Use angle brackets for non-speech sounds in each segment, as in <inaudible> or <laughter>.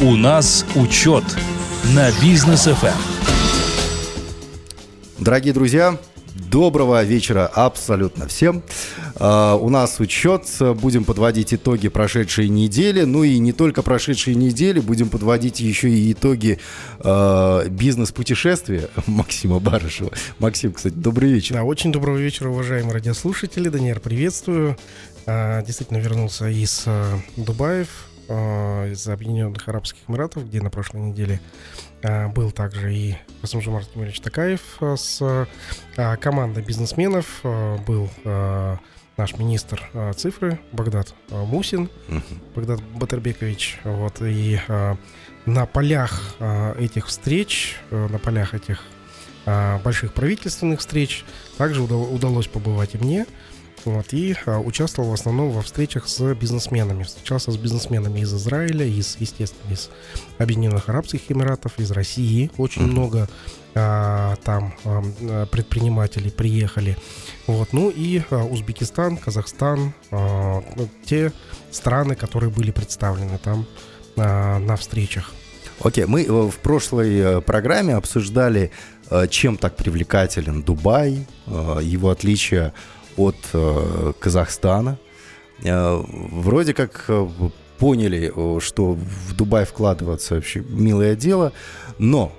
У нас учет на бизнес ФМ. Дорогие друзья, доброго вечера абсолютно всем. Uh, у нас учет, будем подводить итоги прошедшей недели, ну и не только прошедшей недели, будем подводить еще и итоги uh, бизнес-путешествия <laughs> Максима Барышева. Максим, кстати, добрый вечер. Да, очень доброго вечера, уважаемые радиослушатели. Даниэль, приветствую. Uh, действительно вернулся из Дубаев, из Объединенных Арабских Эмиратов, где на прошлой неделе был также и Расимжумар Тимирович Такаев с командой бизнесменов, был наш министр э, цифры Багдад э, Мусин, uh-huh. Багдад Батербекович. Вот, и э, на полях э, этих встреч, э, на полях этих э, больших правительственных встреч также удал- удалось побывать и мне. Вот, и а, участвовал в основном во встречах с бизнесменами. Встречался с бизнесменами из Израиля, из, естественно, из Объединенных Арабских Эмиратов, из России. Очень uh-huh. много а, там а, предпринимателей приехали. Вот, ну и а, Узбекистан, Казахстан, а, ну, те страны, которые были представлены там а, на встречах. Окей, okay, мы в прошлой э, программе обсуждали, э, чем так привлекателен Дубай, э, его отличия от э, Казахстана. Э, вроде как э, поняли, что в Дубай вкладываться вообще милое дело, но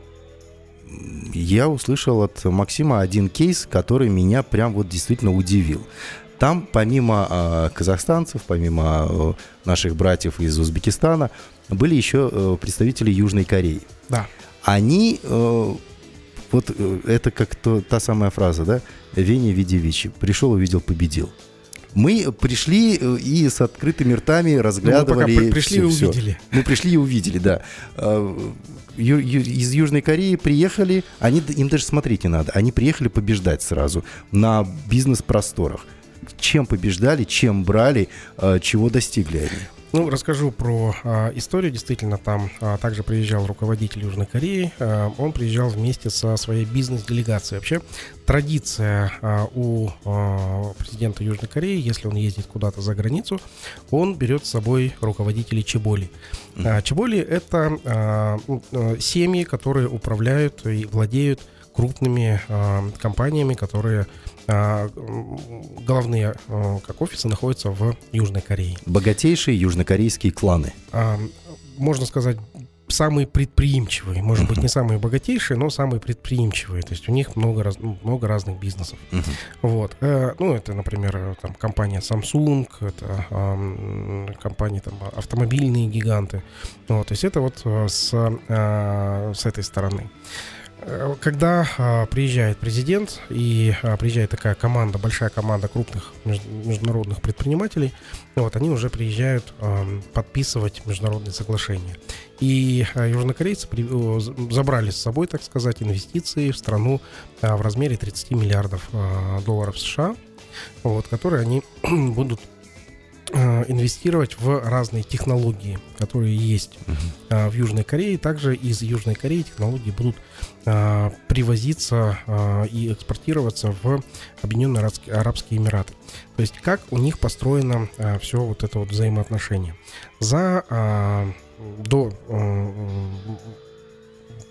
я услышал от Максима один кейс, который меня прям вот действительно удивил. Там помимо э, казахстанцев, помимо э, наших братьев из Узбекистана, были еще э, представители Южной Кореи. Да. Они э, вот э, это как то, та самая фраза, да? Веня Видевичи. Пришел, увидел, победил. Мы пришли э, и с открытыми ртами разглядывали... Ну, мы пришли все, и увидели. Все. Мы пришли и увидели, да. А, из Южной Кореи приехали, они, им даже смотреть не надо, они приехали побеждать сразу на бизнес-просторах. Чем побеждали, чем брали, а, чего достигли они? Ну, расскажу про а, историю. Действительно, там а, также приезжал руководитель Южной Кореи. А, он приезжал вместе со своей бизнес-делегацией. Вообще, традиция а, у а, президента Южной Кореи, если он ездит куда-то за границу, он берет с собой руководителей Чеболи. А, Чеболи — это а, а, семьи, которые управляют и владеют крупными а, компаниями, которые а, головные а, как офисы находятся в Южной Корее. Богатейшие южнокорейские кланы. Можно сказать, самые предприимчивые, может быть, не самые богатейшие, но самые предприимчивые. То есть у них много, раз, много разных бизнесов. Uh-huh. Вот. Э, ну, это, например, там, компания Samsung, это э, компании там, автомобильные гиганты. Вот. То есть это вот э, с, э, с этой стороны. Э, когда а, приезжает президент и а, приезжает такая команда, большая команда крупных международных предпринимателей, вот они уже приезжают а, подписывать международные соглашения. И а, южнокорейцы при, забрали с собой, так сказать, инвестиции в страну а, в размере 30 миллиардов а, долларов США, вот, которые они <clears throat> будут Э, инвестировать в разные технологии, которые есть uh-huh. в Южной Корее. Также из Южной Кореи технологии будут привозиться а, и экспортироваться в Объединенные Арабские, Эмираты. То есть как у них построено а, все вот это вот взаимоотношение. За до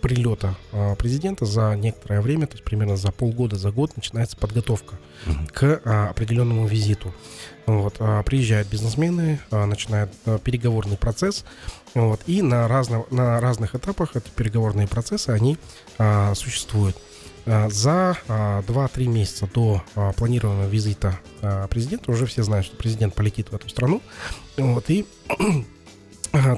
прилета а, президента за некоторое время, то есть примерно за полгода, за год начинается подготовка к а, определенному визиту. Вот, а, приезжают бизнесмены, начинает переговорный процесс, вот, и на, разно, на разных этапах эти переговорные процессы, они а, существуют. За а, 2-3 месяца до планированного визита президента уже все знают, что президент полетит в эту страну, вот, и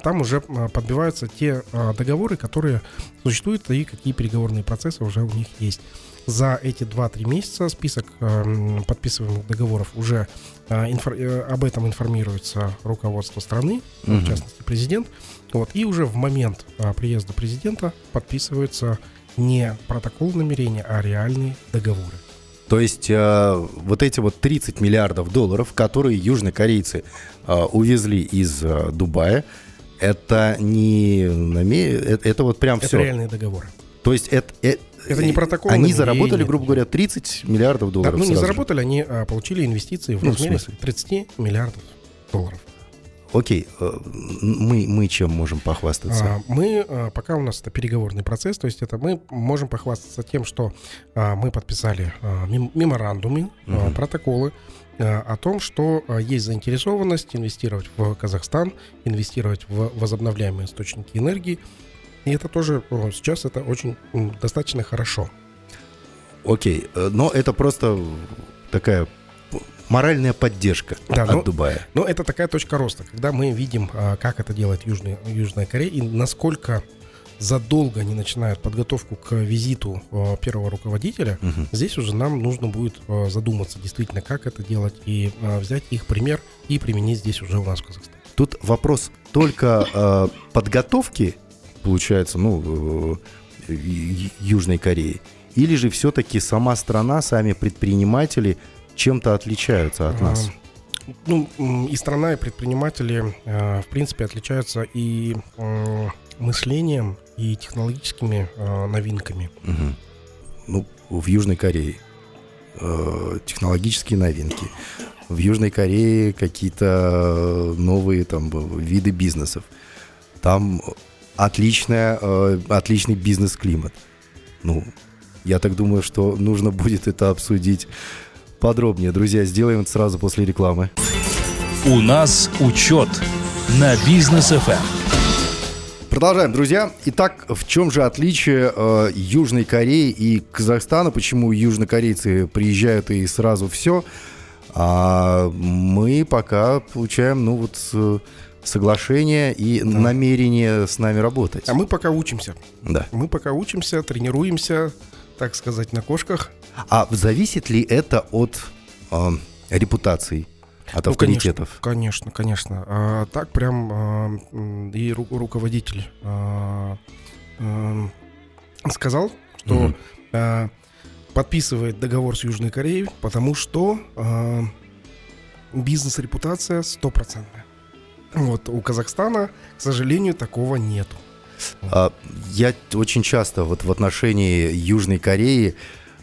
там уже а, подбиваются те а, договоры, которые существуют, и какие переговорные процессы уже у них есть. За эти 2-3 месяца список а, подписываемых договоров уже э, об этом информируется руководство страны, угу. в частности президент. Вот, и уже в момент приезда президента подписываются не протокол намерения, а реальные договоры. То есть э, вот эти вот 30 миллиардов долларов, которые южнокорейцы э, увезли из э, Дубая, это не это, это вот прям это все. Это реальные договоры. То есть это, это это не протокол. Они заработали, грубо говоря, 30 миллиардов долларов. Да, ну не заработали, же. они а, получили инвестиции в ну, размере в 30 миллиардов долларов. Окей, э, мы, мы чем можем похвастаться? А, мы, а, пока у нас это переговорный процесс, то есть это мы можем похвастаться тем, что а, мы подписали меморандумы, угу. протоколы о том, что есть заинтересованность инвестировать в Казахстан, инвестировать в возобновляемые источники энергии. И это тоже сейчас это очень достаточно хорошо. Окей, э, но это просто такая моральная поддержка да, от но, Дубая. Но это такая точка роста, когда мы видим, а, как это делает Южный, Южная Корея и насколько задолго они начинают подготовку к визиту а, первого руководителя, угу. здесь уже нам нужно будет а, задуматься действительно, как это делать и взять их пример и применить здесь уже у нас в Казахстане. Тут вопрос только э, подготовки, получается, ну, э, Южной Кореи, или же все-таки сама страна, сами предприниматели чем-то отличаются от нас? Ну, и страна, и предприниматели, э, в принципе, отличаются и мышлением, и технологическими э, новинками. Угу. Ну, в Южной Корее э, технологические новинки. В Южной Корее какие-то новые там виды бизнесов. Там отличная, отличный бизнес-климат. Ну, я так думаю, что нужно будет это обсудить подробнее. Друзья, сделаем это сразу после рекламы. У нас учет на бизнес FM. Эм. Продолжаем, друзья. Итак, в чем же отличие э, Южной Кореи и Казахстана? Почему южнокорейцы приезжают и сразу все? А мы пока получаем, ну вот, э, соглашение и да. намерение с нами работать. А мы пока учимся. Да. Мы пока учимся, тренируемся, так сказать, на кошках. А зависит ли это от э, репутации? От ну, авторитетов. Конечно, конечно. А, так прям а, и ру- руководитель а, а, сказал, что угу. а, подписывает договор с Южной Кореей, потому что а, бизнес-репутация стопроцентная. Вот у Казахстана, к сожалению, такого нету. А, я очень часто вот в отношении Южной Кореи а,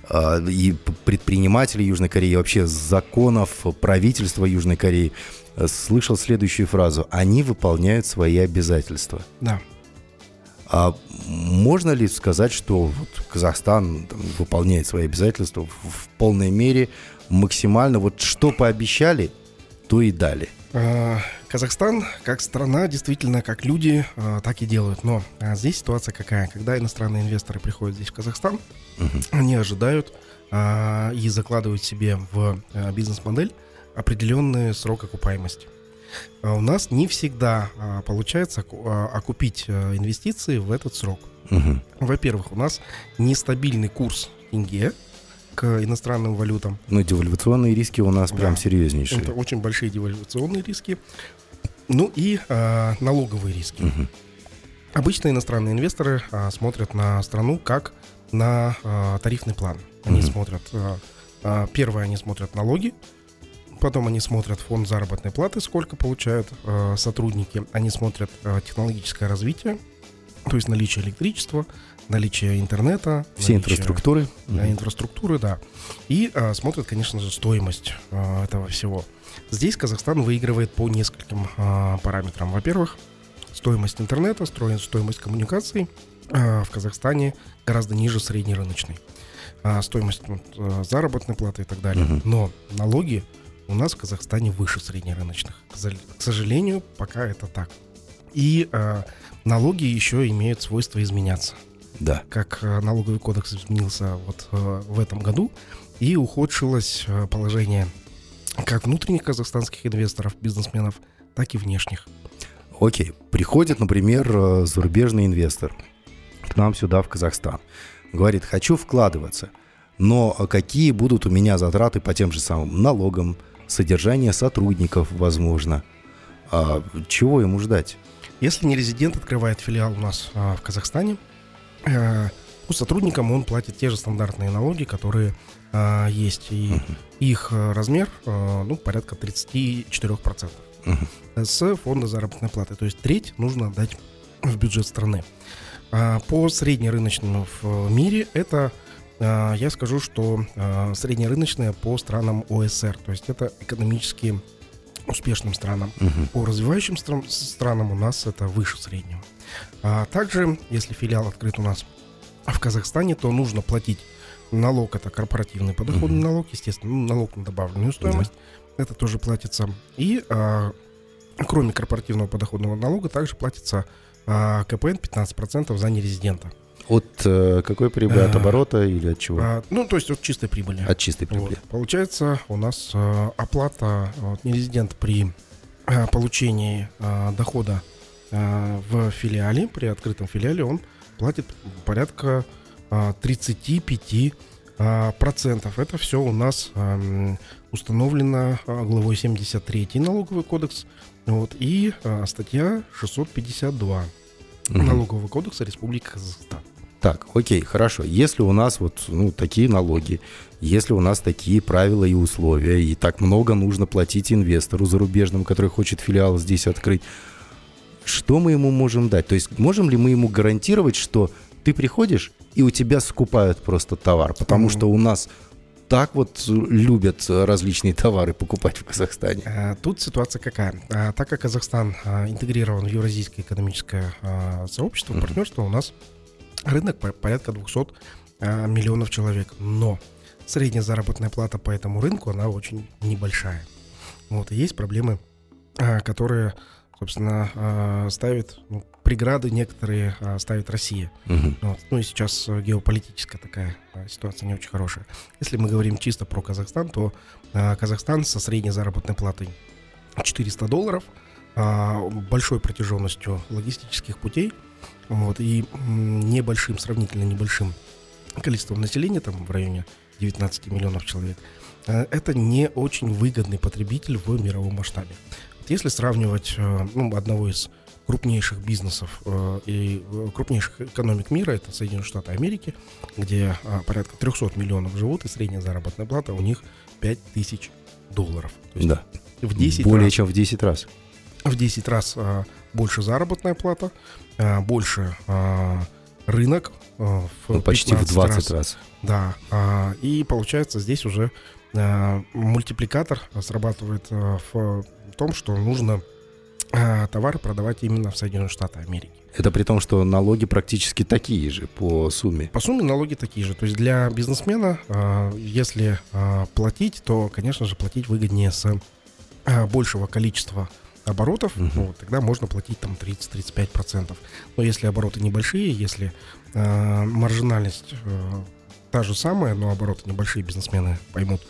и предпринимателей Южной Кореи, вообще законов правительства Южной Кореи э, слышал следующую фразу. Они выполняют свои обязательства. Да. А можно ли сказать, что вот Казахстан там, выполняет свои обязательства в, в полной мере, максимально? Вот что пообещали, то и дали. А, Казахстан как страна, действительно, как люди, а, так и делают. Но а, здесь ситуация какая? Когда иностранные инвесторы приходят здесь в Казахстан, угу. они ожидают и закладывают себе в бизнес-модель определенный срок окупаемости. У нас не всегда получается окупить инвестиции в этот срок. Угу. Во-первых, у нас нестабильный курс тенге, к иностранным валютам. Ну, девальвационные риски у нас да, прям серьезнейшие. Это очень большие девальвационные риски. Ну и э, налоговые риски. Угу. Обычно иностранные инвесторы э, смотрят на страну как на э, тарифный план. Они угу. смотрят, э, первое, они смотрят налоги, потом они смотрят фонд заработной платы, сколько получают э, сотрудники, они смотрят э, технологическое развитие, то есть наличие электричества, наличие интернета. Все наличие, инфраструктуры. Да, инфраструктуры, да. И а, смотрят, конечно же, стоимость а, этого всего. Здесь Казахстан выигрывает по нескольким а, параметрам. Во-первых, стоимость интернета, стоимость коммуникаций а, в Казахстане гораздо ниже средней рыночной. А, стоимость вот, заработной платы и так далее. Uh-huh. Но налоги у нас в Казахстане выше среднерыночных. К сожалению, пока это так. И э, налоги еще имеют свойство изменяться. Да. Как э, налоговый кодекс изменился вот э, в этом году, и ухудшилось э, положение как внутренних казахстанских инвесторов, бизнесменов, так и внешних. Окей. Приходит, например, зарубежный инвестор к нам сюда, в Казахстан. Говорит, хочу вкладываться, но какие будут у меня затраты по тем же самым налогам, содержание сотрудников, возможно. А чего ему ждать? Если не резидент открывает филиал у нас а, в Казахстане, Э, ну, сотрудникам он платит те же стандартные налоги, которые а, есть. И uh-huh. их э, размер, а, ну, порядка 34% uh-huh. с фонда заработной платы. То есть треть нужно отдать в бюджет страны. А, по среднерыночному в мире это, а, я скажу, что а, среднерыночная по странам ОСР. То есть это экономически успешным странам. Угу. По развивающим стран, странам у нас это выше среднего. А также, если филиал открыт у нас в Казахстане, то нужно платить налог, это корпоративный подоходный угу. налог, естественно, ну, налог на добавленную стоимость, да. это тоже платится. И а, кроме корпоративного подоходного налога также платится а, КПН 15% за нерезидента. От э, какой прибыли? От оборота или от чего? А, ну, то есть от чистой прибыли. От чистой прибыли. Вот. Получается, у нас а, оплата вот, нерезидент при а, получении а, дохода а, в филиале, при открытом филиале, он платит порядка а, 35 а, процентов. Это все у нас а, установлено а, главой 73 налоговый кодекс вот, и статья 652 угу. налогового кодекса Республики Казахстан. Так, окей, хорошо. Если у нас вот ну, такие налоги, если у нас такие правила и условия, и так много нужно платить инвестору зарубежному, который хочет филиал здесь открыть, что мы ему можем дать? То есть можем ли мы ему гарантировать, что ты приходишь, и у тебя скупают просто товар? Потому mm-hmm. что у нас так вот любят различные товары покупать в Казахстане? Э, тут ситуация какая? Э, так как Казахстан э, интегрирован в Евразийское экономическое сообщество, партнерство, у нас рынок порядка 200 а, миллионов человек. Но средняя заработная плата по этому рынку, она очень небольшая. Вот, и есть проблемы, а, которые, собственно, а, ставят ну, преграды некоторые ставит Россия. Угу. Вот. Ну и сейчас геополитическая такая ситуация не очень хорошая. Если мы говорим чисто про Казахстан, то Казахстан со средней заработной платой 400 долларов, большой протяженностью логистических путей – вот, и небольшим, сравнительно небольшим количеством населения, там в районе 19 миллионов человек, э, это не очень выгодный потребитель в мировом масштабе. Вот если сравнивать э, ну, одного из крупнейших бизнесов э, и крупнейших экономик мира, это Соединенные Штаты Америки, где порядка 300 миллионов живут, и средняя заработная плата у них 5000 долларов. То есть да. в 10 Более раз, чем в 10 раз. В 10 раз больше заработная плата, а, больше а, рынок. А, в ну, почти в 20 раз. раз. Да. И получается здесь уже мультипликатор срабатывает в том, что нужно товары продавать именно в Соединенные Штаты Америки. Это при том, что налоги практически такие же по сумме. По сумме налоги такие же. То есть для бизнесмена, если платить, то, конечно же, платить выгоднее с большего количества оборотов, угу. ну, тогда можно платить там 30-35%. Но если обороты небольшие, если э, маржинальность э, та же самая, но обороты небольшие, бизнесмены поймут,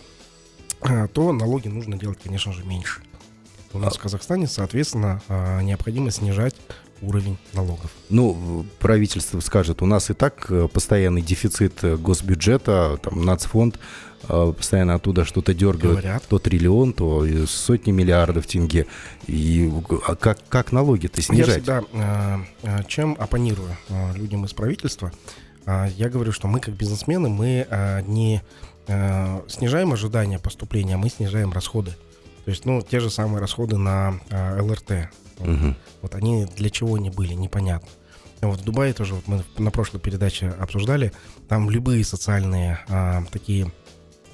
э, то налоги нужно делать, конечно же, меньше. У нас а... в Казахстане, соответственно, э, необходимо снижать уровень налогов. Ну, правительство скажет, у нас и так э, постоянный дефицит э, госбюджета, там, нацфонд постоянно оттуда что-то дергают, Говорят. то триллион, то сотни миллиардов тенге. И а как, как налоги-то снижать? Я всегда, чем оппонирую людям из правительства, я говорю, что мы как бизнесмены, мы не снижаем ожидания поступления, мы снижаем расходы. То есть, ну, те же самые расходы на ЛРТ, Угу. Вот они для чего они были, непонятно. Вот в Дубае тоже, вот мы на прошлой передаче обсуждали, там любые социальные а, такие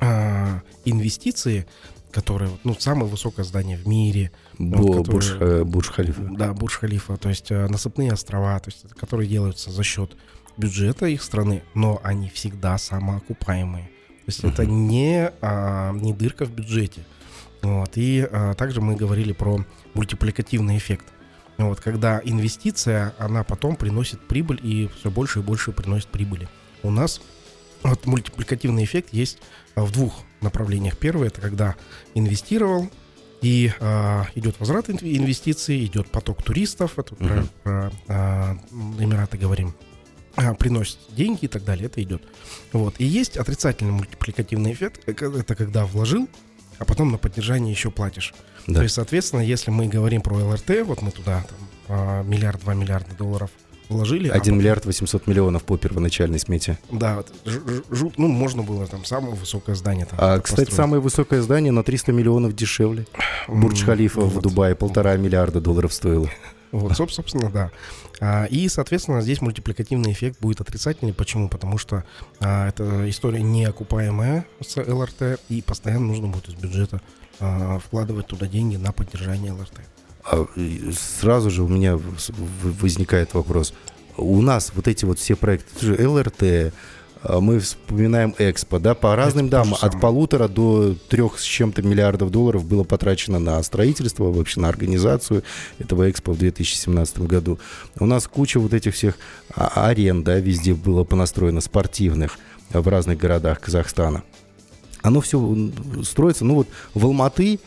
а, инвестиции, которые, ну, самое высокое здание в мире. Бо, вот, которые, Бурж, э, Бурж Халифа. Да, Бурж Халифа, то есть а, насыпные острова, то есть, которые делаются за счет бюджета их страны, но они всегда самоокупаемые. То есть uh это не, а, не дырка в бюджете. Вот. И а, также мы говорили про мультипликативный эффект. Вот, когда инвестиция, она потом приносит прибыль и все больше и больше приносит прибыли. У нас вот мультипликативный эффект есть в двух направлениях. Первое это когда инвестировал и а, идет возврат инвестиций, идет поток туристов, это uh-huh. про, про а, Эмираты говорим, а, приносит деньги и так далее, это идет. Вот. И есть отрицательный мультипликативный эффект, это когда вложил, а потом на поддержание еще платишь. Да. То есть, соответственно, если мы говорим про ЛРТ, вот мы туда там, а, миллиард, два миллиарда долларов вложили. 1 а миллиард 800 миллионов по первоначальной смете. Да, вот, ж, ну, можно было там самое высокое здание. Там, а, кстати, построить. самое высокое здание на 300 миллионов дешевле. Бурдж Халифа в Дубае полтора миллиарда долларов стоило. Вот, собственно, да. А, и, соответственно, здесь мультипликативный эффект будет отрицательный. Почему? Потому что а, эта история неокупаемая с ЛРТ, и постоянно нужно будет из бюджета а, вкладывать туда деньги на поддержание ЛРТ. А сразу же у меня возникает вопрос. У нас вот эти вот все проекты, это же ЛРТ, а, мы вспоминаем Экспо, да, по разным дамам, от полутора до трех с чем-то миллиардов долларов было потрачено на строительство, вообще на организацию этого Экспо в 2017 году. У нас куча вот этих всех а, арен, да, везде было понастроено спортивных в разных городах Казахстана. Оно все строится, ну вот в Алматы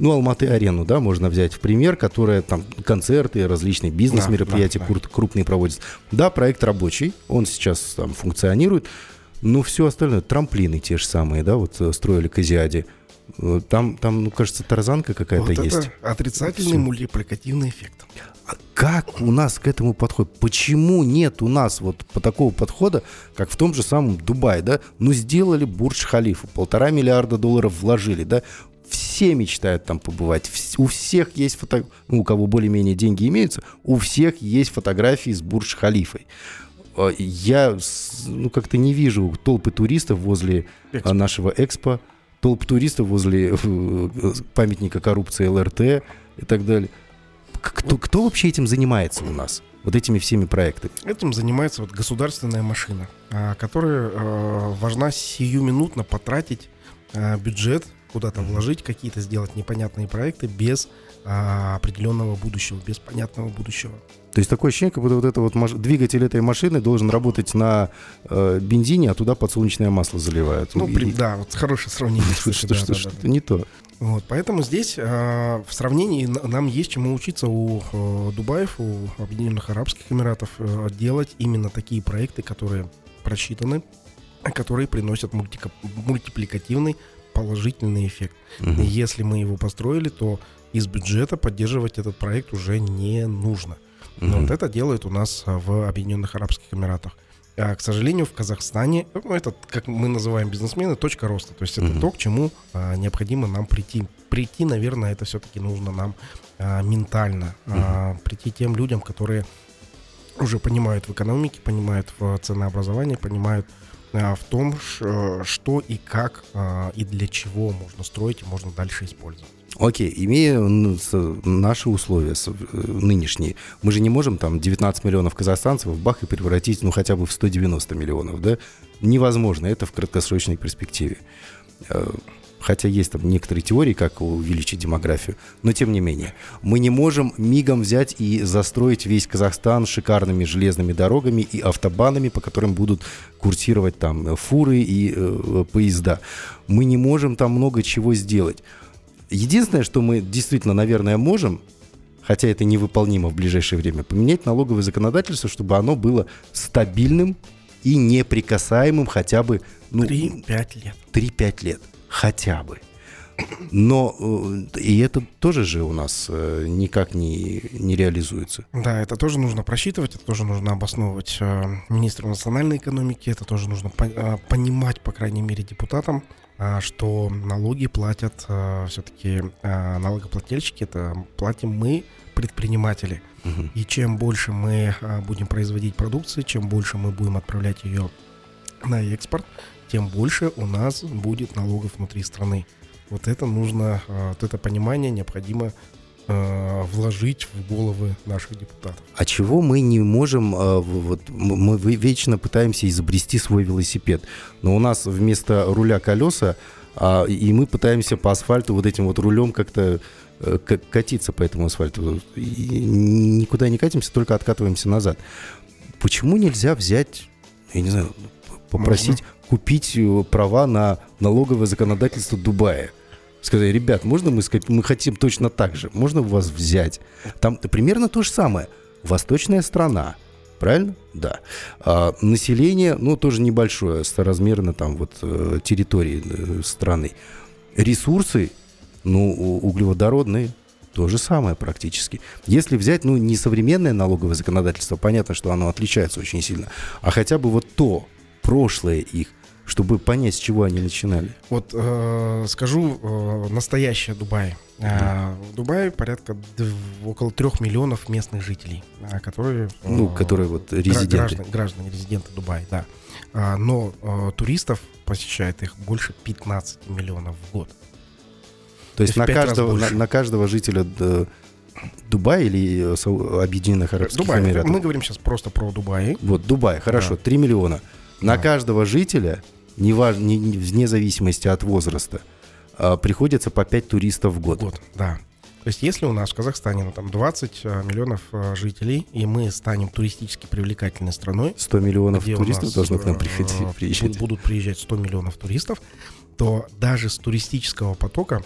ну, Алматы-арену, да, можно взять в пример, которая там концерты, различные бизнес-мероприятия да, да, да. крупные проводят. Да, проект рабочий, он сейчас там функционирует, но все остальное, трамплины те же самые, да, вот э, строили к Азиаде. Э, там, там, ну, кажется, тарзанка какая-то вот есть. Это отрицательный Все. мультипликативный эффект. А как у нас к этому подходит? Почему нет у нас вот по такого подхода, как в том же самом Дубае, да? Ну, сделали Бурдж-Халифу, полтора миллиарда долларов вложили, да? Все мечтают там побывать. У всех есть фото... ну, у кого более-менее деньги имеются, у всех есть фотографии с Бурдж-Халифой. А, я ну, как-то не вижу толпы туристов возле Экспо. нашего экспо, толп туристов возле э, памятника коррупции ЛРТ и так далее. Кто, кто вообще этим занимается у нас? Вот этими всеми проектами? Этим занимается вот государственная машина, а, которая э, важна сиюминутно потратить э, бюджет куда-то вложить, какие-то сделать непонятные проекты без а, определенного будущего, без понятного будущего. То есть такое ощущение, как будто вот это вот маш... двигатель этой машины должен работать на э, бензине, а туда подсолнечное масло заливают. Ну, и... да, вот хорошее сравнение. Что-то что, что, что, не то. Вот, поэтому здесь э, в сравнении нам есть чему учиться у э, Дубаев, у Объединенных Арабских Эмиратов э, делать именно такие проекты, которые просчитаны, которые приносят мультика, мультипликативный положительный эффект. Угу. Если мы его построили, то из бюджета поддерживать этот проект уже не нужно. Но вот это делают у нас а, в Объединенных Арабских Эмиратах. А, к сожалению, в Казахстане, ну, это, как мы называем бизнесмены, точка роста. То есть это mm то, к чему а, необходимо нам прийти. Прийти, наверное, это все-таки нужно нам а, ментально. mm А, прийти тем людям, которые уже понимают в экономике, понимают в ценообразовании, понимают в том, э, что и как а, и для чего можно строить и можно дальше использовать. Окей, имея наши условия э, нынешние, мы же не можем там 19 миллионов казахстанцев в бах и превратить, ну, хотя бы в 190 миллионов, да? Невозможно, это в краткосрочной перспективе. Э, хотя есть там некоторые теории, как увеличить демографию, но тем не менее. Мы не можем мигом взять и застроить весь Казахстан шикарными железными дорогами и автобанами, по которым будут курсировать там фуры и э, поезда. Мы не можем там много чего сделать. Единственное, что мы действительно, наверное, можем, хотя это невыполнимо в ближайшее время, поменять налоговое законодательство, чтобы оно было стабильным и неприкасаемым хотя бы... Ну, 3-5 лет. 3-5 лет хотя бы. Но э, и это тоже же у нас э, никак не, не реализуется. Да, это тоже нужно просчитывать, это тоже нужно обосновывать э, министру национальной экономики, это тоже нужно понимать, по крайней мере, депутатам, что налоги платят все-таки налогоплательщики, это платим мы, предприниматели. Угу. И чем больше мы будем производить продукции, чем больше мы будем отправлять ее на экспорт, тем больше у нас будет налогов внутри страны. Вот это нужно, а, вот это понимание необходимо а, вложить в головы наших депутатов. А чего мы не можем, а, вот мы вечно пытаемся изобрести свой велосипед, но у нас вместо руля колеса, и мы пытаемся по асфальту вот этим вот рулем как-то э, катиться по этому асфальту. И никуда не катимся, только откатываемся назад. Почему нельзя взять, я не знаю, попросить Можно купить э, права на налоговое законодательство Дубая. Сказали, ребят, можно мы сказать, мы хотим точно так же, можно вас взять? Там примерно то же самое. Восточная страна, правильно? Да. А, население, ну, тоже небольшое, соразмерно там вот э, территории э, страны. Ресурсы, ну, углеводородные, то же самое практически. Если взять, ну, не современное налоговое законодательство, понятно, что оно отличается очень сильно, а хотя бы вот то, прошлое их, чтобы понять, с чего они начинали? Вот э, скажу э, настоящее Дубай. Э, в Дубае порядка около трех миллионов местных жителей, э, которые... э, Ну, которые вот резиденты. Граждане, граждане, резиденты Дубая, да. Но э, туристов посещает их больше 15 миллионов в год. То есть на каждого, на, на каждого жителя э, Дубая или э, Объединенных Арабских Дубай. Эмиратов? Мы говорим сейчас просто про Дубай. Вот, Дубай, хорошо, Да. 3 миллиона. На Да. каждого жителя, неваж- не- не- вне зависимости от возраста, а, приходится по 5 туристов в год. Год, да. То есть если у нас в Казахстане ну, там 20 э, миллионов э, жителей, и мы станем туристически привлекательной страной, 100 миллионов туристов должно к нам приходить, приезжать. буд- Будут приезжать 100 миллионов туристов, то даже с туристического потока,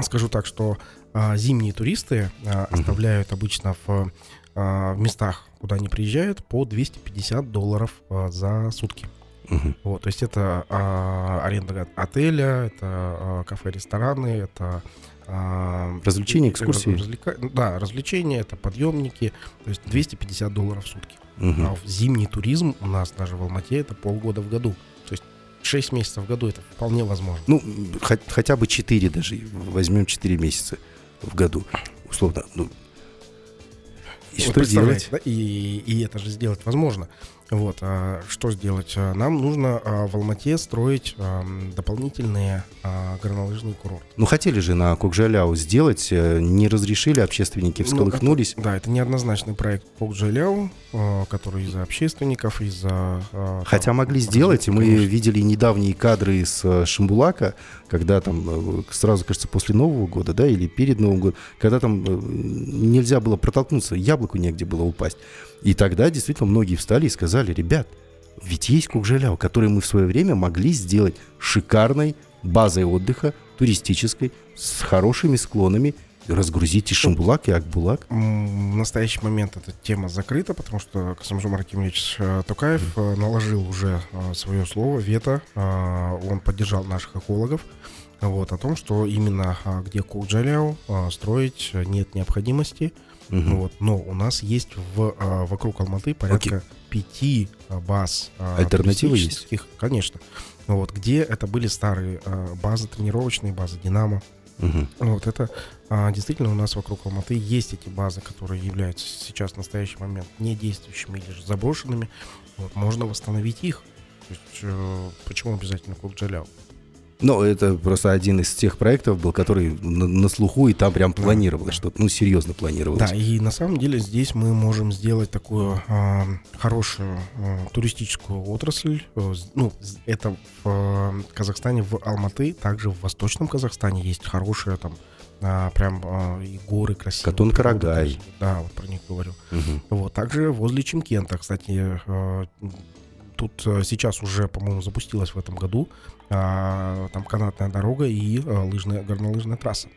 скажу так, что а, зимние туристы а, Мгм. оставляют обычно в, а, в местах, куда они приезжают, по 250 долларов а, за сутки. Мгм. Вот, то есть это а, аренда отеля, это а, кафе, рестораны, это а, Развлечения, экскурсии. развлека- Да, развлечения, это подъемники, то есть 250 долларов в сутки. Мгм. А в зимний туризм у нас даже в Алмате это полгода в году. То есть 6 месяцев в году это вполне возможно. Ну, хот- хотя бы 4 даже, возьмем 4 месяца в году, условно. Ну, и Вот что делать? да? И, и это же сделать возможно. Вот, а что сделать? А, Нам нужно а, в Алмате строить дополнительные а, горнолыжные курорты. Ну, хотели же на Кокжаляу сделать, э, не разрешили, общественники Ну, всколыхнулись. Да, это неоднозначный проект Кокджаляу, а, который из-за общественников, из-за... Хотя там, могли сделать, и мы конечно. видели недавние кадры из э, Шамбулака, когда там э, сразу, кажется, после Нового года, да, или перед Новым годом, когда там нельзя было протолкнуться, яблоку негде было упасть. И тогда действительно многие встали и сказали, ребят, ведь есть Кукжаляу, который мы в свое время могли сделать шикарной базой отдыха, туристической, с хорошими склонами, разгрузить и Шамбулак, и Акбулак. В настоящий момент эта тема закрыта, потому что Касамжон Ракимович э, Токаев э, наложил уже э, свое слово, вето. Он поддержал наших экологов вот, о том, что именно где Кукджаляу строить нет необходимости. Мгм. Вот, но у нас есть в, а, вокруг Алматы порядка пяти а, баз а, Альтернативы есть? Конечно. Вот, где это были старые а, базы, тренировочные базы «Динамо», Мгм. вот это а, действительно у нас вокруг Алматы есть эти базы, которые являются сейчас в настоящий момент недействующими или же заброшенными. Вот, можно восстановить их. То есть, э, почему обязательно Кукджаляу? Ну, это просто один из тех проектов был, который на, на слуху, и там прям планировалось да. что-то, ну, серьезно планировалось. Да, и на самом деле здесь мы можем сделать такую а, хорошую а, туристическую отрасль. Э, Ну, это в а, Казахстане, в Алматы, также в Восточном Казахстане есть хорошие там а, прям а, и горы красивые. Природа красивая. Да, вот про них говорю. Мгм. Вот, также возле Чимкента, кстати, э, тут э, сейчас уже, по-моему, запустилась в этом году там канатная дорога и э, лыжная, горнолыжная трасса.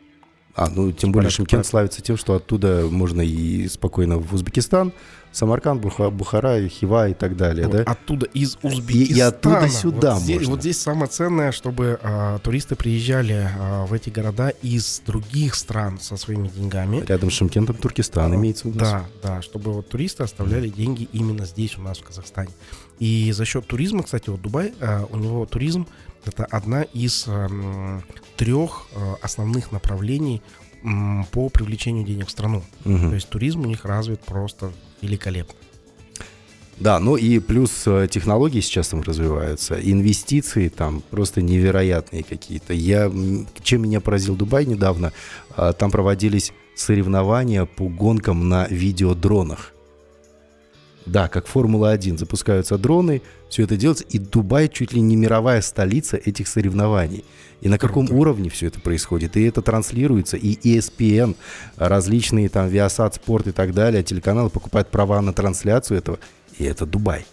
А, ну, тем более порядка. славится тем, что оттуда можно и спокойно в Узбекистан, Самарканд, Буха- Бухара, Хива и так далее, Вот да? Оттуда из Узбекистана. и оттуда сюда вот здесь, можно. вот здесь самое ценное, чтобы а, туристы приезжали а, в эти города из других стран со своими деньгами. Рядом с Шымкентом Туркестан А, имеется в виду. Да, да, чтобы вот туристы оставляли деньги именно здесь у нас в Казахстане. И за счет туризма, кстати, вот Дубай, а, у него туризм это одна из м, трех а, основных направлений по привлечению денег в страну. Мгм. То есть туризм у них развит просто великолепно. Да, ну и плюс э, технологии сейчас там развиваются, инвестиции там просто невероятные какие-то. Я, чем меня поразил Дубай недавно, а, там проводились соревнования по гонкам на видеодронах. Да, как Формула-1, запускаются дроны, все это делается, и Дубай чуть ли не мировая столица этих соревнований. И на каком Круто. уровне все это происходит? И это транслируется, и ESPN, различные там Viasat Спорт и так далее, телеканалы покупают права на трансляцию этого, и это Дубай.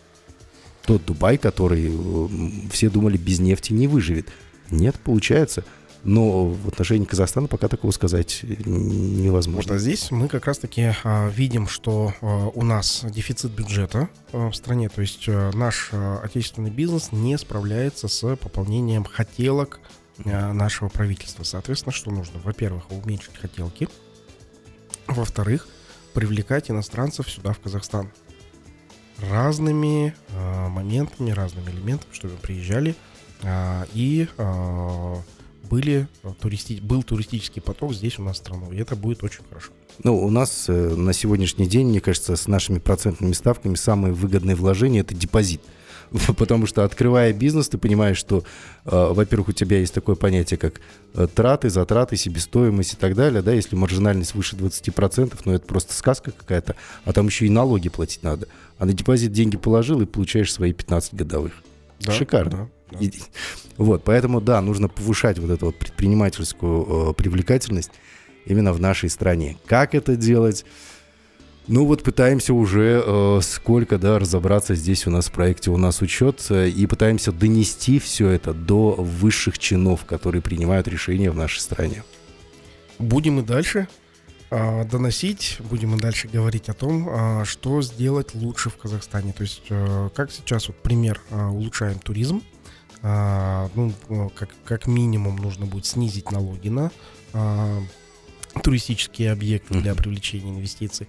Тот Дубай, который м, все думали без нефти не выживет. Нет, получается. Но в отношении Казахстана пока такого сказать Вот невозможно. а здесь мы как раз-таки а, видим, что а, у нас дефицит бюджета а, в стране, то есть а, наш а, отечественный бизнес не справляется с пополнением хотелок а, нашего правительства. Соответственно, что нужно? Во-первых, уменьшить хотелки. Во-вторых, привлекать иностранцев сюда, в Казахстан. разными э, моментами, разными элементами, чтобы приезжали э, и э, были туристи... был туристический поток здесь у нас в страну. И это будет очень хорошо. Ну, у нас э, на сегодняшний день, мне кажется, с нашими процентными ставками самые выгодные вложения – это депозит. <laughs> Потому что, открывая бизнес, ты понимаешь, что, э, во-первых, у тебя есть такое понятие, как э, траты, затраты, себестоимость и так далее. Да? Если маржинальность выше 20%, ну, это просто сказка какая-то, а там еще и налоги платить надо. А на депозит деньги положил и получаешь свои 15 годовых. Да, Шикарно. Да, да. И, вот, поэтому, да, нужно повышать вот эту вот предпринимательскую э, привлекательность именно в нашей стране. Как это делать? Ну вот пытаемся уже э, сколько, да, разобраться здесь у нас в проекте «У нас учет» э, и пытаемся донести все это до высших чинов, которые принимают решения в нашей стране. Будем и дальше э, доносить, будем и дальше говорить о том, э, что сделать лучше в Казахстане. То есть, э, как сейчас, вот пример, э, улучшаем туризм, э, ну, э, как, как минимум нужно будет снизить налоги на э, туристические объекты для привлечения инвестиций.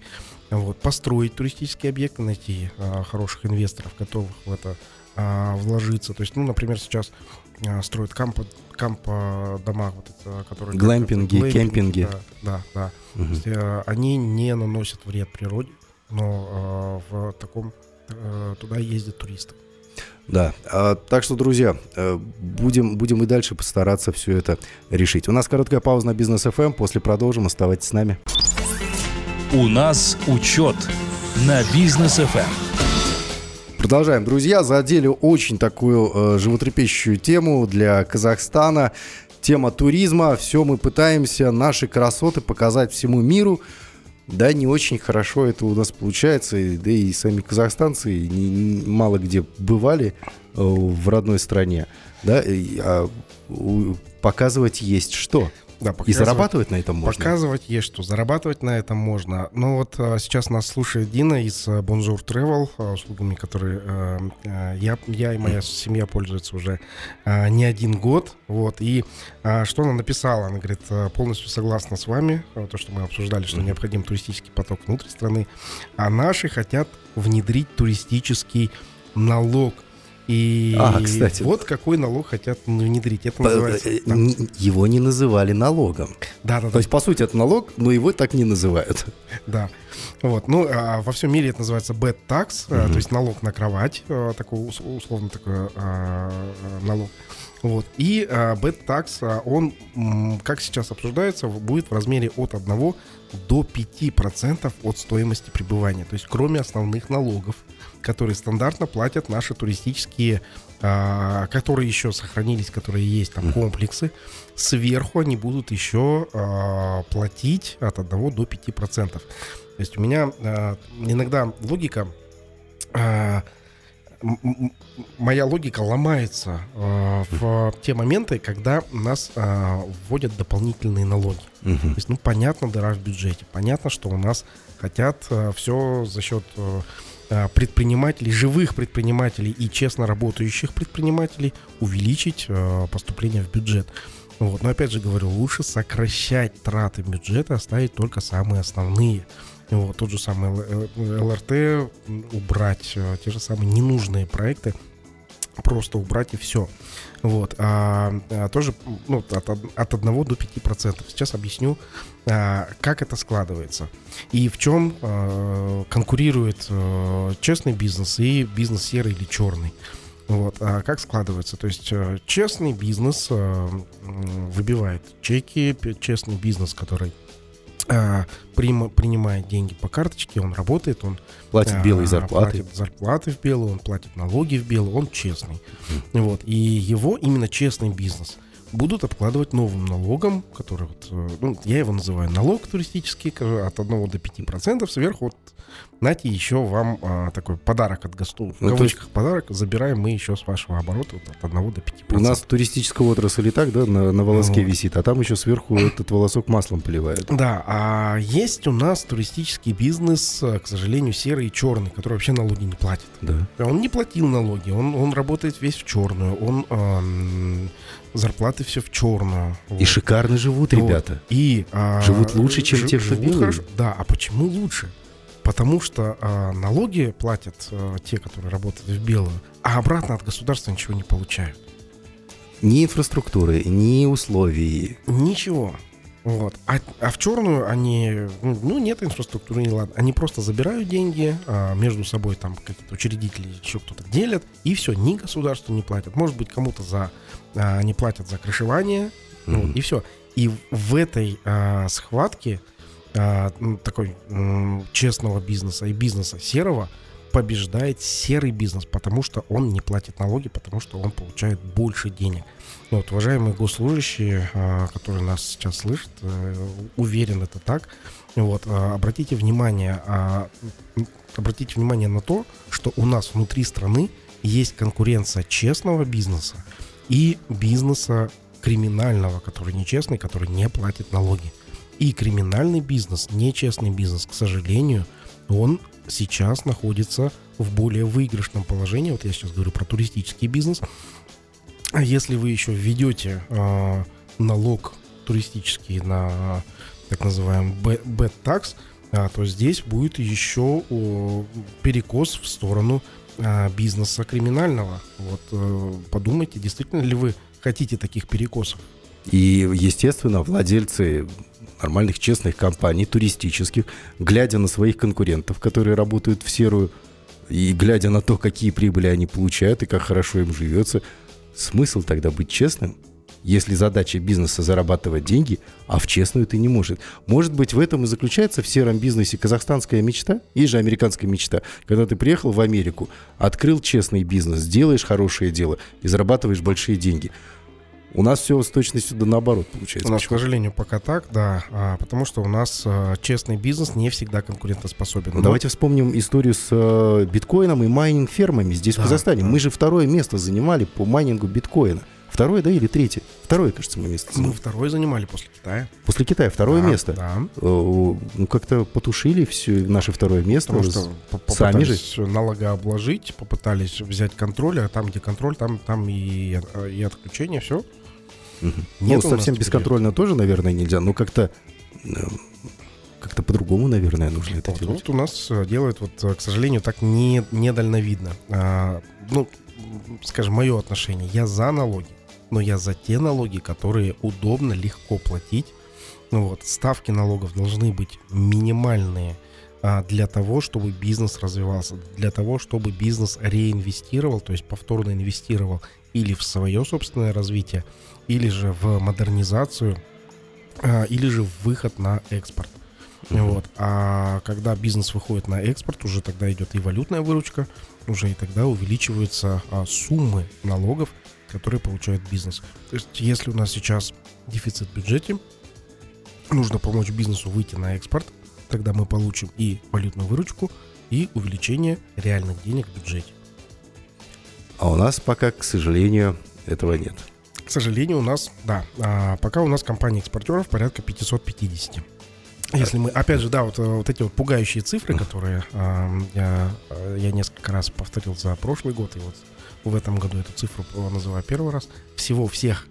Вот, построить туристические объекты, найти а, хороших инвесторов, готовых в это вложиться. То есть, ну, например, сейчас строят кампа, кампа дома, вот это, которые... Глэмпинги, глэмпинги кемпинги. Да, да. да. Угу. То есть, а, они не наносят вред природе, но а, в таком а, туда ездят туристы. Да, а, так что, друзья, э, будем, будем и дальше постараться все это решить. У нас короткая пауза на Бизнес FM, после продолжим, оставайтесь с нами. У нас учет на Бизнес FM. Продолжаем, друзья. Задели очень такую э, животрепещущую тему для Казахстана. Тема туризма. Все мы пытаемся наши красоты показать всему миру. Да, не очень хорошо это у нас получается. Да и сами казахстанцы не, не, мало где бывали э, в родной стране. Да, и, а, у, показывать есть что. Да, и зарабатывать на этом можно. Показывать есть что, зарабатывать на этом можно. Но вот а, сейчас нас слушает Дина из а, Bonjour Travel, а, услугами, которые а, я, я и моя семья пользуются уже а, не один год. Вот, и а, что она написала? Она говорит, полностью согласна с вами, то, что мы обсуждали, что необходим туристический поток внутрь страны, а наши хотят внедрить туристический налог – и а, кстати. вот какой налог хотят внедрить. Это называется... Э, да. Его не называли налогом. Да, да, То да. есть, по сути, это налог, но его так не называют. Да. Вот. Ну, а во всем мире это называется bed tax, угу. то есть налог на кровать, э, такой условно такой а, налог. Вот. И а, bed tax, он, как сейчас обсуждается, будет в размере от 1 до 5% от стоимости пребывания. То есть, кроме основных налогов которые стандартно платят наши туристические, а, которые еще сохранились, которые есть там комплексы, сверху они будут еще а, платить от 1 до 5 процентов. То есть у меня а, иногда логика а, моя логика ломается э, в те моменты, когда у нас э, вводят дополнительные налоги. Uh-huh. То есть, ну, понятно, дыра в бюджете. Понятно, что у нас хотят э, все за счет Э, предпринимателей, живых предпринимателей и честно работающих предпринимателей увеличить э, поступление в бюджет. Вот. Но опять же говорю, лучше сокращать траты бюджета, оставить только самые основные. Вот, тот же самый ЛРТ убрать, э, те же самые ненужные проекты просто убрать и все. Вот. А, а тоже ну, от, от 1 до 5 процентов. Сейчас объясню, а, как это складывается. И в чем а, конкурирует а, честный бизнес и бизнес серый или черный. Вот. А как складывается? То есть а, честный бизнес а, выбивает чеки, честный бизнес, который а, прим, принимает деньги по карточке, он работает, он платит а, белые зарплаты, платит зарплаты в белую, он платит налоги в белую, он честный, mm. вот и его именно честный бизнес будут обкладывать новым налогом, который вот, э, ну, я его называю налог туристический, от 1 до 5 процентов сверху вот Нате еще вам а, такой подарок от госту. В ну, кавычках есть... подарок забираем мы еще с вашего оборота вот, от 1 до 5%. У нас туристическая отрасль и так, да, на, на волоске вот. висит, а там еще сверху этот волосок маслом поливают. Да, а есть у нас туристический бизнес, к сожалению, серый и черный, который вообще налоги не платит. Да. Он не платил налоги, он, он работает весь в черную, он эм, зарплаты все в черную. И шикарно живут вот. ребята. И а, живут лучше, чем ж, те, что белые. Хорошо. Да, а почему лучше? Потому что э, налоги платят э, те, которые работают в белую, а обратно от государства ничего не получают. Ни инфраструктуры, ни условий. Ничего. Вот. А, а в черную они, ну, нет инфраструктуры, не ладно. Они просто забирают деньги, а между собой там какие-то учредители, еще кто-то делят, и все, ни государству не платят. Может быть, кому-то за, а, они платят за крышевание, mm-hmm. и все. И в этой а, схватке а, такой м, честного бизнеса и бизнеса серого побеждает серый бизнес, потому что он не платит налоги, потому что он получает больше денег. Ну вот, уважаемые госслужащие, а, которые нас сейчас слышат, э, уверен это так. Вот, а, обратите внимание, а, обратите внимание на то, что у нас внутри страны есть конкуренция честного бизнеса и бизнеса криминального, который нечестный, который не платит налоги. И криминальный бизнес, нечестный бизнес, к сожалению, он сейчас находится в более выигрышном положении. Вот я сейчас говорю про туристический бизнес. А если вы еще введете э, налог туристический на так называемый бэт-такс, а, то здесь будет еще о, перекос в сторону а, бизнеса криминального. Вот э, подумайте, действительно ли вы хотите таких перекосов? И, естественно, владельцы нормальных, честных компаний, туристических, глядя на своих конкурентов, которые работают в серую, и глядя на то, какие прибыли они получают и как хорошо им живется, смысл тогда быть честным, если задача бизнеса зарабатывать деньги, а в честную ты не может. Может быть, в этом и заключается в сером бизнесе казахстанская мечта и же американская мечта. Когда ты приехал в Америку, открыл честный бизнес, делаешь хорошее дело и зарабатываешь большие деньги – у нас все с точностью да наоборот получается. У нас, Почему? к сожалению, пока так, да, а, потому что у нас а, честный бизнес не всегда конкурентоспособен. Ну, давайте вспомним историю с а, биткоином и майнинг-фермами здесь, да, в Казахстане. Да. Мы же второе место занимали по майнингу биткоина. Второе, да, или третье? Второе, кажется, мы место занимали. Мы второе занимали после Китая. После Китая второе да, место. Да. Э, ну, как-то потушили все наше второе место. Потому что сами же. налогообложить, попытались взять контроль, а там, где контроль, там, там и, и отключение, все. Угу. Нет ну, совсем бесконтрольно тоже, наверное, нельзя, но как-то э, как-то по-другому, наверное, нужно это вот, делать. Вот у нас э, делают, вот, э, к сожалению, так не, недальновидно. А, ну, скажем, мое отношение. Я за налоги, но я за те налоги, которые удобно, легко платить. Ну вот, ставки налогов должны быть минимальные а, для того, чтобы бизнес развивался, для того, чтобы бизнес реинвестировал, то есть повторно инвестировал или в свое собственное развитие, или же в модернизацию, а, или же в выход на экспорт. Uh-huh. Вот. А когда бизнес выходит на экспорт, уже тогда идет и валютная выручка, уже и тогда увеличиваются а, суммы налогов, которые получает бизнес. То есть, если у нас сейчас дефицит в бюджете, нужно помочь бизнесу выйти на экспорт, тогда мы получим и валютную выручку, и увеличение реальных денег в бюджете. А у нас пока, к сожалению, этого нет. К сожалению, у нас, да, а, пока у нас компания экспортеров порядка 550. Если мы, опять же, да, вот, вот эти вот пугающие цифры, которые э, я, я несколько раз повторил за прошлый год, и вот в этом году эту цифру называю первый раз, всего всех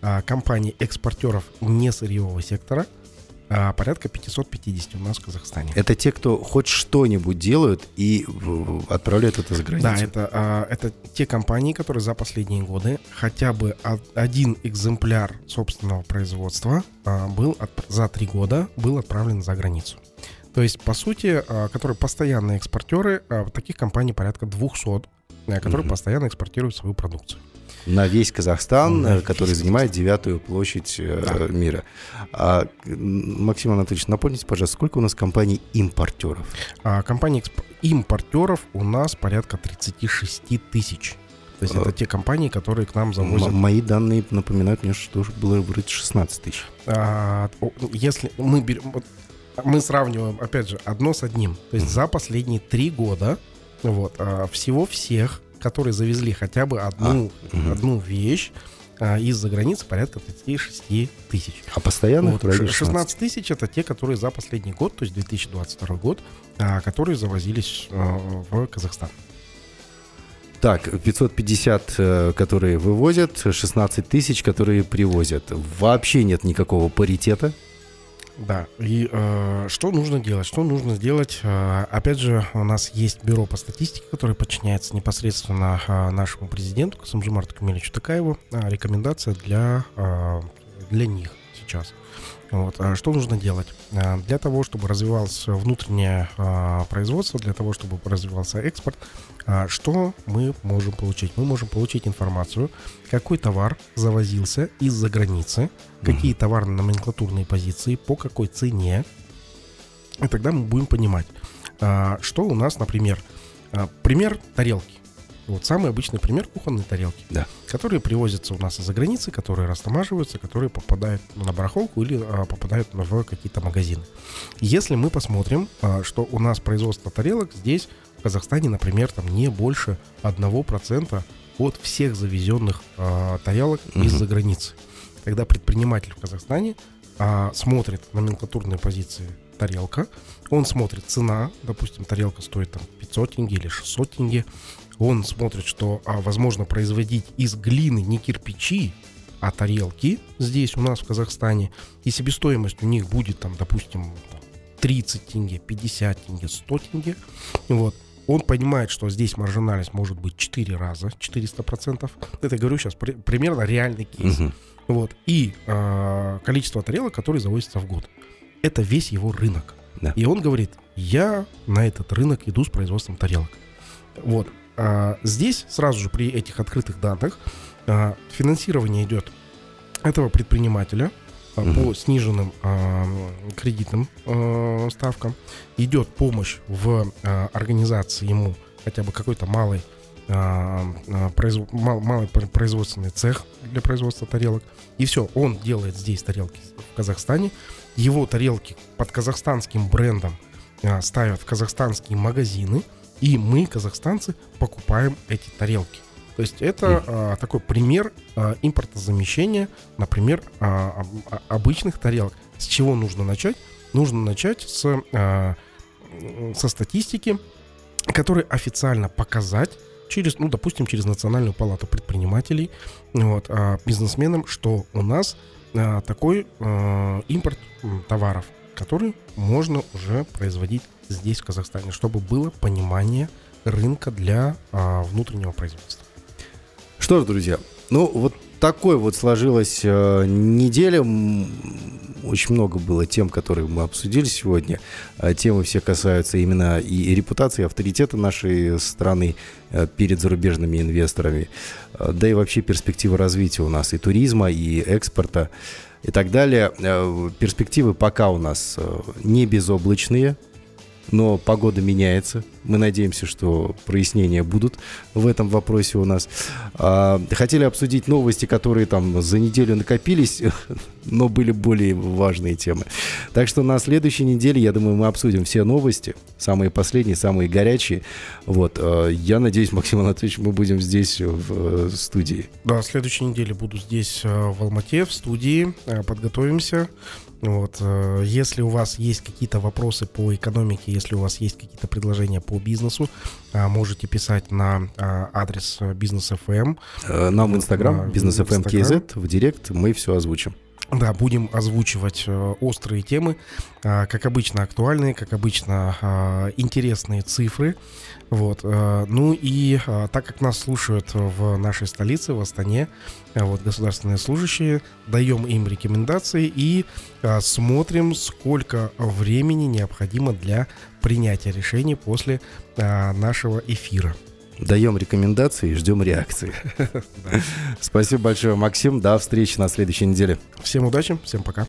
э, компаний-экспортеров не сырьевого сектора – порядка 550 у нас в Казахстане. Это те, кто хоть что-нибудь делают и отправляют это за границу? Да, это, а, это те компании, которые за последние годы хотя бы один экземпляр собственного производства а, был за три года был отправлен за границу. То есть, по сути, которые постоянные экспортеры, таких компаний порядка 200, которые угу. постоянно экспортируют свою продукцию на весь Казахстан, на который весь занимает девятую площадь э, да. мира. А, Максим Анатольевич, напомните, пожалуйста, сколько у нас компаний-импортеров? А, компаний импортеров у нас порядка 36 тысяч. То есть это а. те компании, которые к нам завозят. М- мои данные напоминают мне, что было вроде 16 тысяч. А, если мы берем, мы сравниваем, опять же, одно с одним. То есть за последние три года вот, а, всего всех которые завезли хотя бы одну, а, одну вещь а, из-за границы порядка 36 тысяч. А постоянно вот, 16. 16 тысяч это те, которые за последний год, то есть 2022 год, а, которые завозились а, в Казахстан. Так, 550, э, которые вывозят, 16 тысяч, которые привозят. Вообще нет никакого паритета Да, и э, что нужно делать? Что нужно сделать? Э, опять же, у нас есть бюро по статистике, которое подчиняется непосредственно э, нашему президенту Касымжимарту Камилевичу Такаеву. Э, рекомендация для, э, для них сейчас. Вот. А что нужно делать? Э, для того, чтобы развивалось внутреннее э, производство, для того, чтобы развивался экспорт, что мы можем получить? Мы можем получить информацию, какой товар завозился из-за границы, какие товарно-номенклатурные позиции, по какой цене. И тогда мы будем понимать, а, что у нас, например, а, пример тарелки. Вот самый обычный пример кухонной тарелки, Да. которые привозятся у нас из-за границы, которые растамаживаются, которые попадают на барахолку или а, попадают в какие-то магазины. Если мы посмотрим, а, что у нас производство тарелок здесь, в Казахстане, например, там не больше 1% от всех завезенных а, тарелок Мгм. из-за границы. Когда предприниматель в Казахстане а, смотрит номенклатурные позиции тарелка, он смотрит цена, допустим, тарелка стоит там 500 тенге или 600 тенге, он смотрит, что а, возможно производить из глины не кирпичи, а тарелки здесь у нас в Казахстане, и себестоимость у них будет там, допустим, там, 30 тенге, 50 тенге, 100 тенге, вот, он понимает, что здесь маржинальность может быть 4 раза, 400%. Это говорю сейчас при- примерно реальный кейс. Мгм. Вот. И а, количество тарелок, которые завозятся в год. Это весь его рынок. Да. И он говорит, я на этот рынок иду с производством тарелок. Вот. А, здесь сразу же при этих открытых данных а, финансирование идет этого предпринимателя Мгм. по сниженным а, кредитным а, ставкам. Идет помощь в а, организации ему хотя бы какой-то малой а, а, произв- мал- малый пр- производственный цех для производства тарелок. И все, он делает здесь тарелки в Казахстане. Его тарелки под казахстанским брендом ставят в казахстанские магазины. И мы, казахстанцы, покупаем эти тарелки. То есть это а, такой пример а, импортозамещения, например, а, а- обычных тарелок. С чего нужно начать? Нужно начать с, а, со статистики, которая официально показать через, ну, допустим, через Национальную палату предпринимателей, вот, а, бизнесменам, что у нас а, такой а, импорт товаров, который можно уже производить здесь, в Казахстане, чтобы было понимание рынка для а, внутреннего производства. Что ж, друзья, ну вот такой вот сложилась э, неделя. Очень много было тем, которые мы обсудили сегодня. А Темы все касаются именно и, репутации, и авторитета нашей страны э, перед зарубежными инвесторами, э, да и вообще перспективы развития у нас и туризма, и экспорта и так далее. Э, Перспективы пока у нас э, не безоблачные, но погода меняется. Мы надеемся, что прояснения будут в этом вопросе у нас. А, хотели обсудить новости, которые там за неделю накопились, <laughs> но были более важные темы. Так что на следующей неделе, я думаю, мы обсудим все новости, самые последние, самые горячие. Вот. а, Я надеюсь, Максим Анатольевич, мы будем здесь в э, студии. Да, следующей неделе буду здесь, э, в Алмате, в студии. Э, Подготовимся. Вот. э, Если у вас есть какие-то вопросы по экономике, если у вас есть какие-то предложения по бизнесу, а, можете писать на а, адрес э, бизнес FM. Э, Нам в Инстаграм, Да, бизнес в Директ, мы все озвучим. Да, будем озвучивать э, острые темы, как обычно актуальные, как обычно интересные цифры. Вот. э, Ну и так как нас слушают в нашей столице, в Астане, вот государственные служащие, даем им рекомендации и а, смотрим, сколько времени необходимо для принятия решений после а, нашего эфира. Даем рекомендации и ждем реакции. <laughs> Спасибо большое, Максим. До встречи на следующей неделе. Всем удачи, всем пока.